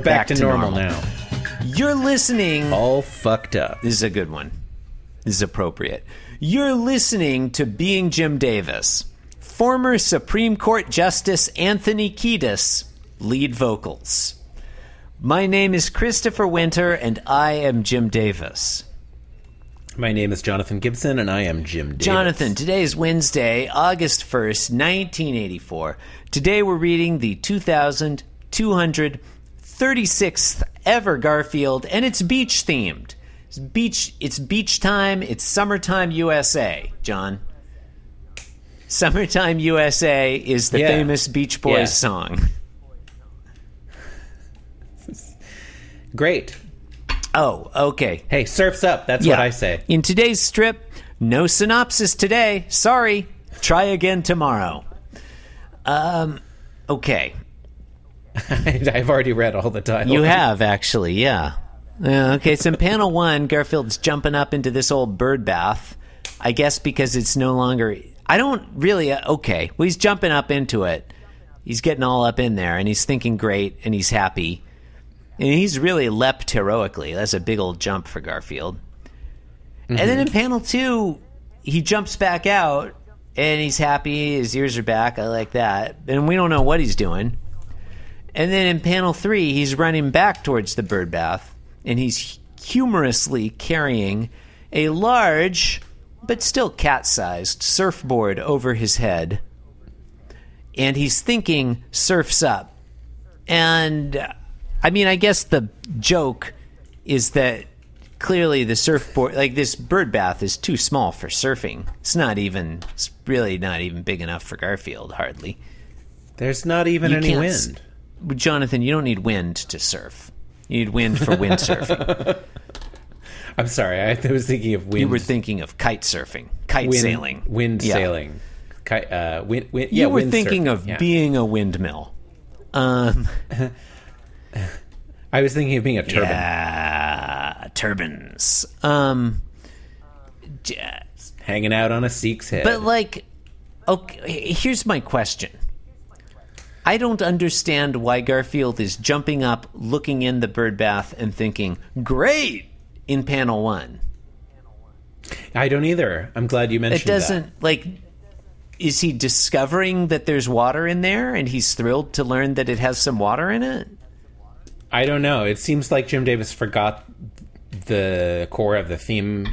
We're back, to, normal, now. You're listening. All fucked up. This is a good one. This is appropriate. You're listening to Being Jim Davis. Former Supreme Court Justice Anthony Kiedis, lead vocals. My name is Christopher Winter, and I am Jim Davis. My name is Jonathan Gibson, and I am Jim Davis. Jonathan, today is Wednesday, August 1st, 1984. Today we're reading the 2236th ever Garfield, and it's beach themed. It's beach, it's beach time, it's summertime USA, John. Summertime USA is the Yeah. famous Beach Boys Yeah. song. Great. Oh, okay. Hey, surf's up. That's what I say. In today's strip, no synopsis today. Sorry. Try again tomorrow. Um, okay. I've already read all the titles. You have actually, yeah. Uh, okay, so in panel one, Garfield's jumping up into this old bird bath. I guess because it's no longer. I don't really. Uh, okay, well, he's jumping up into it. He's getting all up in there, and he's thinking great, and he's happy, and he's really leapt heroically. That's a big old jump for Garfield. And then in panel two, he jumps back out, and he's happy. His ears are back. I like that, and we don't know what he's doing. And then in panel three, he's running back towards the bird bath, and he's humorously carrying a large, but still cat sized, surfboard over his head. And he's thinking, surf's up. And I mean, I guess the joke is that clearly the surfboard, like this bird bath, is too small for surfing. It's not even, it's really not even big enough for Garfield, hardly. There's not even You any wind. Jonathan, you don't need wind to surf. You need wind for windsurfing. I'm sorry. I was thinking of wind. you were thinking of kite surfing, kite wind, sailing, Wind Yeah. sailing. Ki- uh, wind, wind, You yeah, were wind thinking surfing, of yeah. being a windmill. Um, I was thinking of being a turbine. yeah, turbines. Um, j- Hanging out on a Sikh's head. but like, okay, here's my question. I don't understand why Garfield is jumping up, looking in the bird bath, and thinking, "Great!" in panel one. I don't either. I'm glad you mentioned It doesn't like. Is he discovering that there's water in there, and he's thrilled to learn that it has some water in it? I don't know. It seems like Jim Davis forgot the core of the theme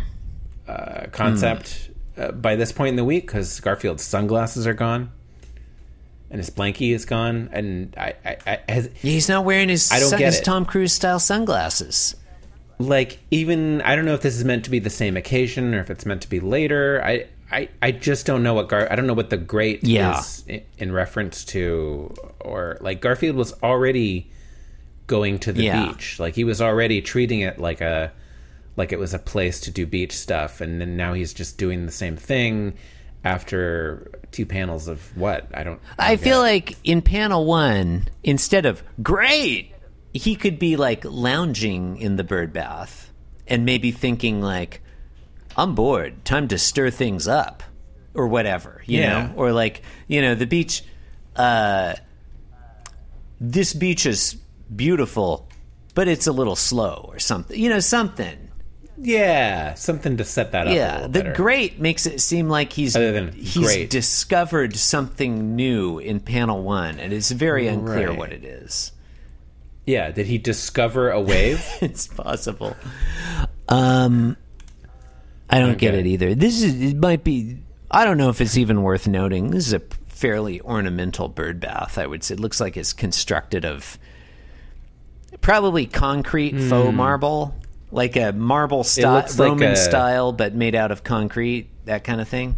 uh, concept Hmm. uh, by this point in the week because Garfield's sunglasses are gone. And his blankie is gone, and I, I, I has, He's not wearing his, I don't sun- get his it. Tom Cruise style sunglasses. like even I don't know if this is meant to be the same occasion or if it's meant to be later. I I, I just don't know what Gar I don't know what the great Yeah. is in, in reference to or like Garfield was already going to the Yeah. beach. Like he was already treating it like a like it was a place to do beach stuff and then now he's just doing the same thing after two panels of what? I don't I don't feel like in panel one, instead of great, he could be like lounging in the bird bath and maybe thinking like, "I'm bored. Time to stir things up," or whatever, you Yeah. know, or like you know the beach. Uh, this beach is beautiful, but it's a little slow, or something. You know, something. Yeah, something to set that up. Yeah, the better. great makes it seem like he's Other than he's great. discovered something new in panel one, and it's very unclear Right. what it is. Yeah, did he discover a wave? It's possible. Um, I don't get it either. This is it might be. I don't know if it's even worth noting. This is a fairly ornamental bird bath. I would say it looks like it's constructed of probably concrete faux marble, like a marble style, looks like Roman a- style, but made out of concrete. That kind of thing.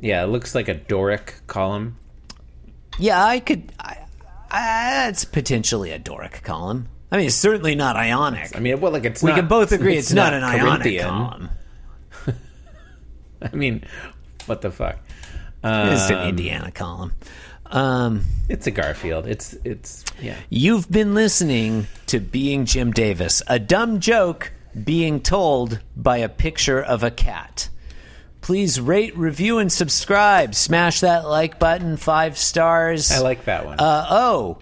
Yeah, it looks like a Doric column. Yeah, I could. I, I, it's potentially a Doric column. I mean, it's certainly not ionic. I mean, well, like it's we not, can both agree it's, not, an ionic column. I mean, what the fuck? It's an Um, Indiana column. Um, It's a Garfield. It's it's yeah. you've been listening to Being Jim Davis, a dumb joke being told by a picture of a cat. Please rate, review, and subscribe. Smash that like button, five stars. I like that one. Uh, oh,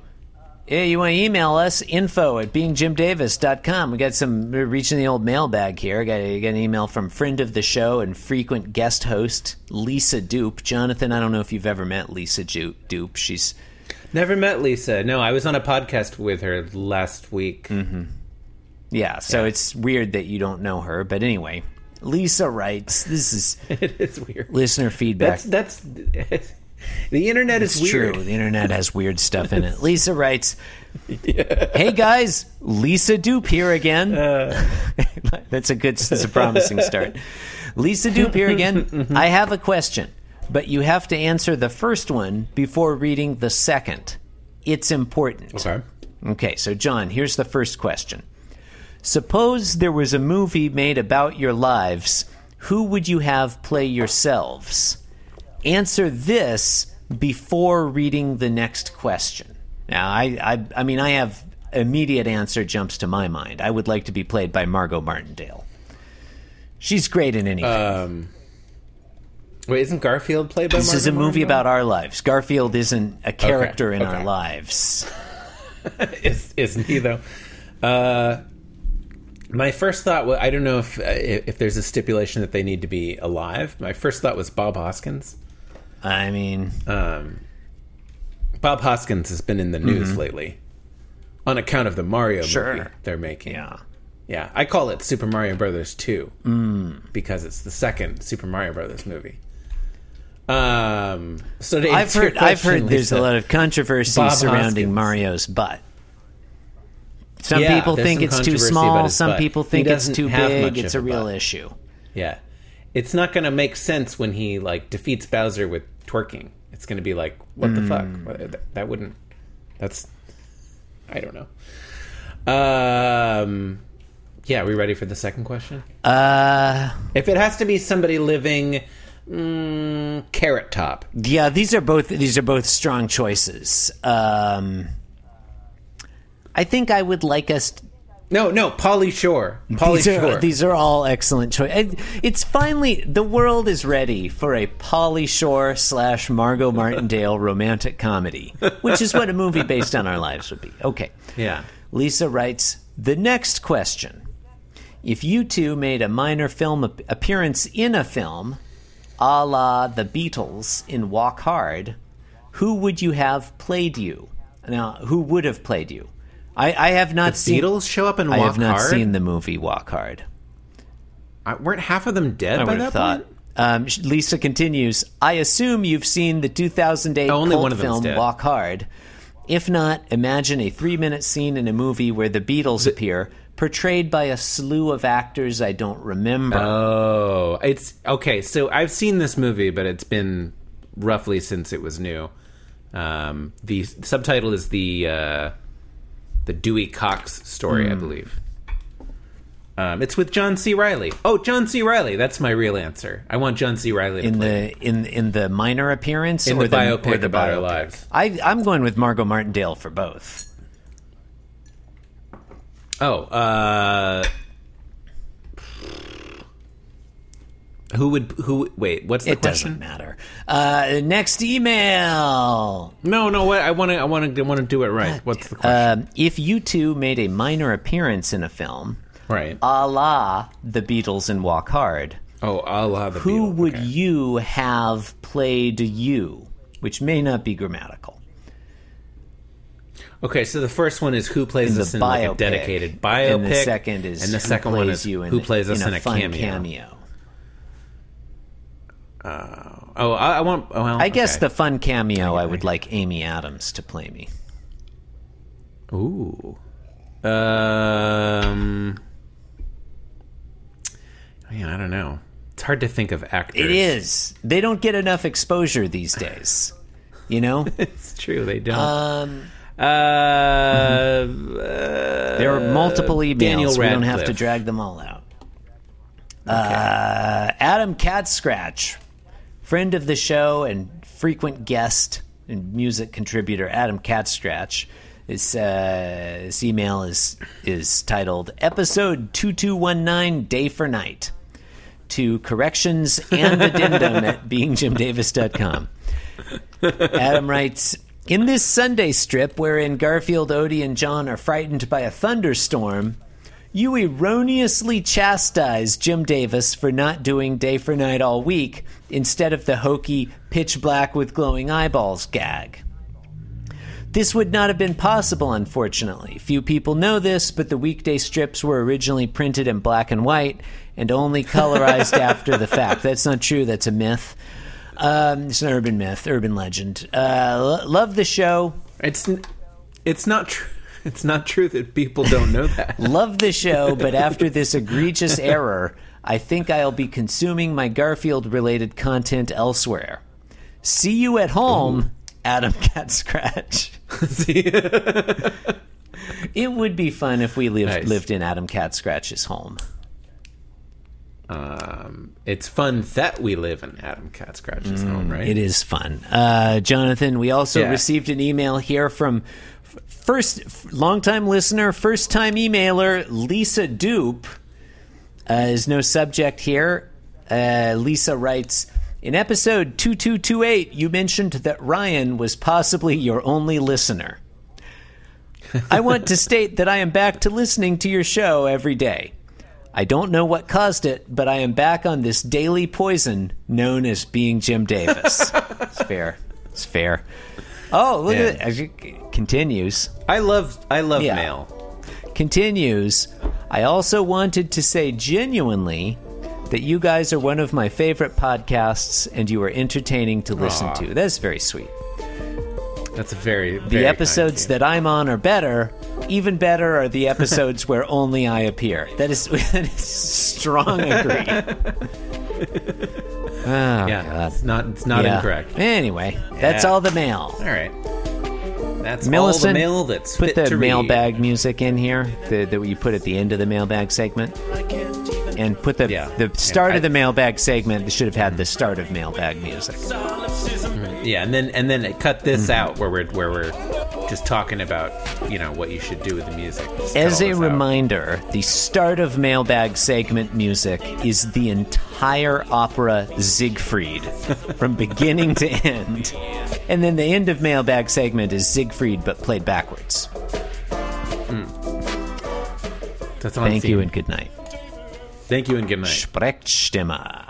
Yeah, you want to email us, info at beingjimdavis.com. We got some we're reaching the old mailbag here. Got, got an email from friend of the show and frequent guest host, Lisa Dupe. Jonathan, I don't know if you've ever met Lisa Dupe. She's Never met Lisa. No, I was on a podcast with her last week. Mm-hmm. Yeah, so it's weird that you don't know her. But anyway, Lisa writes, this is it is weird. listener feedback. That's that's the internet is weird. true. The internet has weird stuff in it. Lisa writes, "Hey guys, Lisa Dupe here again." Uh. that's a good. That's a promising start. Lisa Dupe here again. Mm-hmm. I have a question, but you have to answer the first one before reading the second. It's important. Okay. Okay, so John, here's the first question. Suppose there was a movie made about your lives. Who would you have play yourselves? Answer this before reading the next question. Now, I, I, I mean, I have immediate answer jumps to my mind. I would like to be played by Margot Martindale. She's great in anything. Um. Wait, isn't Garfield played by? this is a movie Martindale? about our lives. Garfield isn't a character in our lives. is, isn't he though? Uh, my first thought was I don't know if uh, if there's a stipulation that they need to be alive. My first thought was Bob Hoskins. I mean, Um, Bob Hoskins has been in the news lately on account of the Mario Mm-hmm. Sure. movie they're making. yeah. Yeah, I call it Super Mario Brothers 2 because it's the second Super Mario Brothers movie. Um, so I've heard. I've heard there's a lot of controversy Bob surrounding Hoskins. Mario's butt. Some Yeah, people think some it's too small. Some butt. people think it's too big. It's a a real butt. issue. Yeah, it's not going to make sense when he like defeats Bowser with twerking. It's going to be like, what the fuck? Hmm. What- that- That wouldn't. That's. I don't know. Um. Yeah, are we ready for the second question? Uh, If it has to be somebody living, mm, Carrot Top. yeah. These are both. These are both strong choices. Um, I think I would like us. No, no, Pauly Shore. Pauly these are, Shore. these are all excellent choices. It's finally the world is ready for a Pauly Shore slash Margot Martindale romantic comedy, which is what a movie based on our lives would be. Okay. yeah. Lisa writes The next question. If you two made a minor film ap- appearance in a film, a la the Beatles in Walk Hard, who would you have played you? Now, who would have played you? I, I have not seen. Beatles show up in I have not Hard. seen the movie Walk Hard. Uh, weren't half of them dead I by that thought. point? Um, Lisa continues. I assume you've seen the 2008 Only cult film dead. Walk Hard. If not, imagine a three-minute scene in a movie where the Beatles appear, portrayed by a slew of actors I don't remember. Oh, it's okay. So I've seen this movie, but it's been roughly since it was new. Um, the subtitle is the uh, the Dewey Cox story, Hmm. I believe. Um, it's with John C. Reilly. Oh, John C. Reilly. That's my real answer. I want John C. Reilly in the in in the minor appearance In or the or biopic the about our biopic? lives. I, I'm going with Margot Martindale for both. Oh, uh, who would who? Wait, what's the It question? doesn't matter. Uh, next email. No, no. What I want to, I want to, want to do it right. What's the question? Um, if you two made a minor appearance in a film, right. a la the Beatles and Walk Hard, oh, Allah the who Beatles. would Okay. you have played you? Which may not be grammatical. Okay, so the first one is who plays In us in like biopic, a dedicated biopic, and the second is and the who second one plays is you in, who plays us in in a, a, fun cameo. Cameo. Oh, I, I want. Well, I guess okay. the fun cameo, I would like Amy Adams to play me. Ooh. Um. Man, I don't know. It's hard to think of actors. It is. They don't get enough exposure these days. You know, It's true. They don't. um, uh, uh, there are multiple emails. Daniel we don't have to drag them all out. Uh, Adam Cat Scratch, friend of the show and frequent guest and music contributor, Adam Cat This, uh, his email is is titled "Episode two two one nine Day for Night." To corrections and addendum at beingjimdavis.com. Adam writes, In this Sunday strip, wherein Garfield, Odie, and Jon are frightened by a thunderstorm, you erroneously chastise Jim Davis for not doing Day for Night all week instead of the hokey pitch black with glowing eyeballs gag. This would not have been possible, unfortunately. Few people know this, but the weekday strips were originally printed in black and white and only colorized after the fact. That's not true, that's a myth. Um, it's an urban myth, urban legend. Uh, lo- love the show. It's n- it's not true. It's not true that people don't know that. Love the show, but after this egregious error, I think I'll be consuming my Garfield related content elsewhere. See you at home, Adam Cat Scratch. It would be fun if we lived, Nice. lived in Adam Cat Scratch's home. um, it's fun that we live in Adam Cat Scratch's home, right? It is fun. Uh, Jonathan, we also Yeah. received an email here from first longtime listener, first time emailer, Lisa Dupe. Uh, is no subject here. Uh, Lisa writes In episode 2228, you mentioned that Ryan was possibly your only listener. I want to state that I am back to listening to your show every day. I don't know what caused it, but I am back on this daily poison known as being Jim Davis. it's fair. It's fair. Oh, look Yeah. at it. As it continues. I love I love Yeah. mail. Continues. I also wanted to say genuinely that you guys are one of my favorite podcasts and you are entertaining to listen Aw. to. That's very sweet. That's a very The episodes that I'm on are better. Even better are the episodes where only I appear. That is, that is strong agree. oh, yeah, God. it's not it's not Yeah. incorrect. Anyway, that's all the mail. All right, that's Millicent, all the mail that's put the to read. mailbag music in here the, that you put at the end of the mailbag segment, and put the Yeah. the start Yeah, of the mailbag segment should have had the start of mailbag music. Yeah, and then and then cut this Mm-hmm. out where we're where we're just talking about you know what you should do with the music. Just As a this out. reminder, the start of mailbag segment music is the entire opera Siegfried from beginning to end. And then the end of mailbag segment is Siegfried but played backwards. Hmm. That's on Thank you and good night. thank you and good night. Sprechstimme.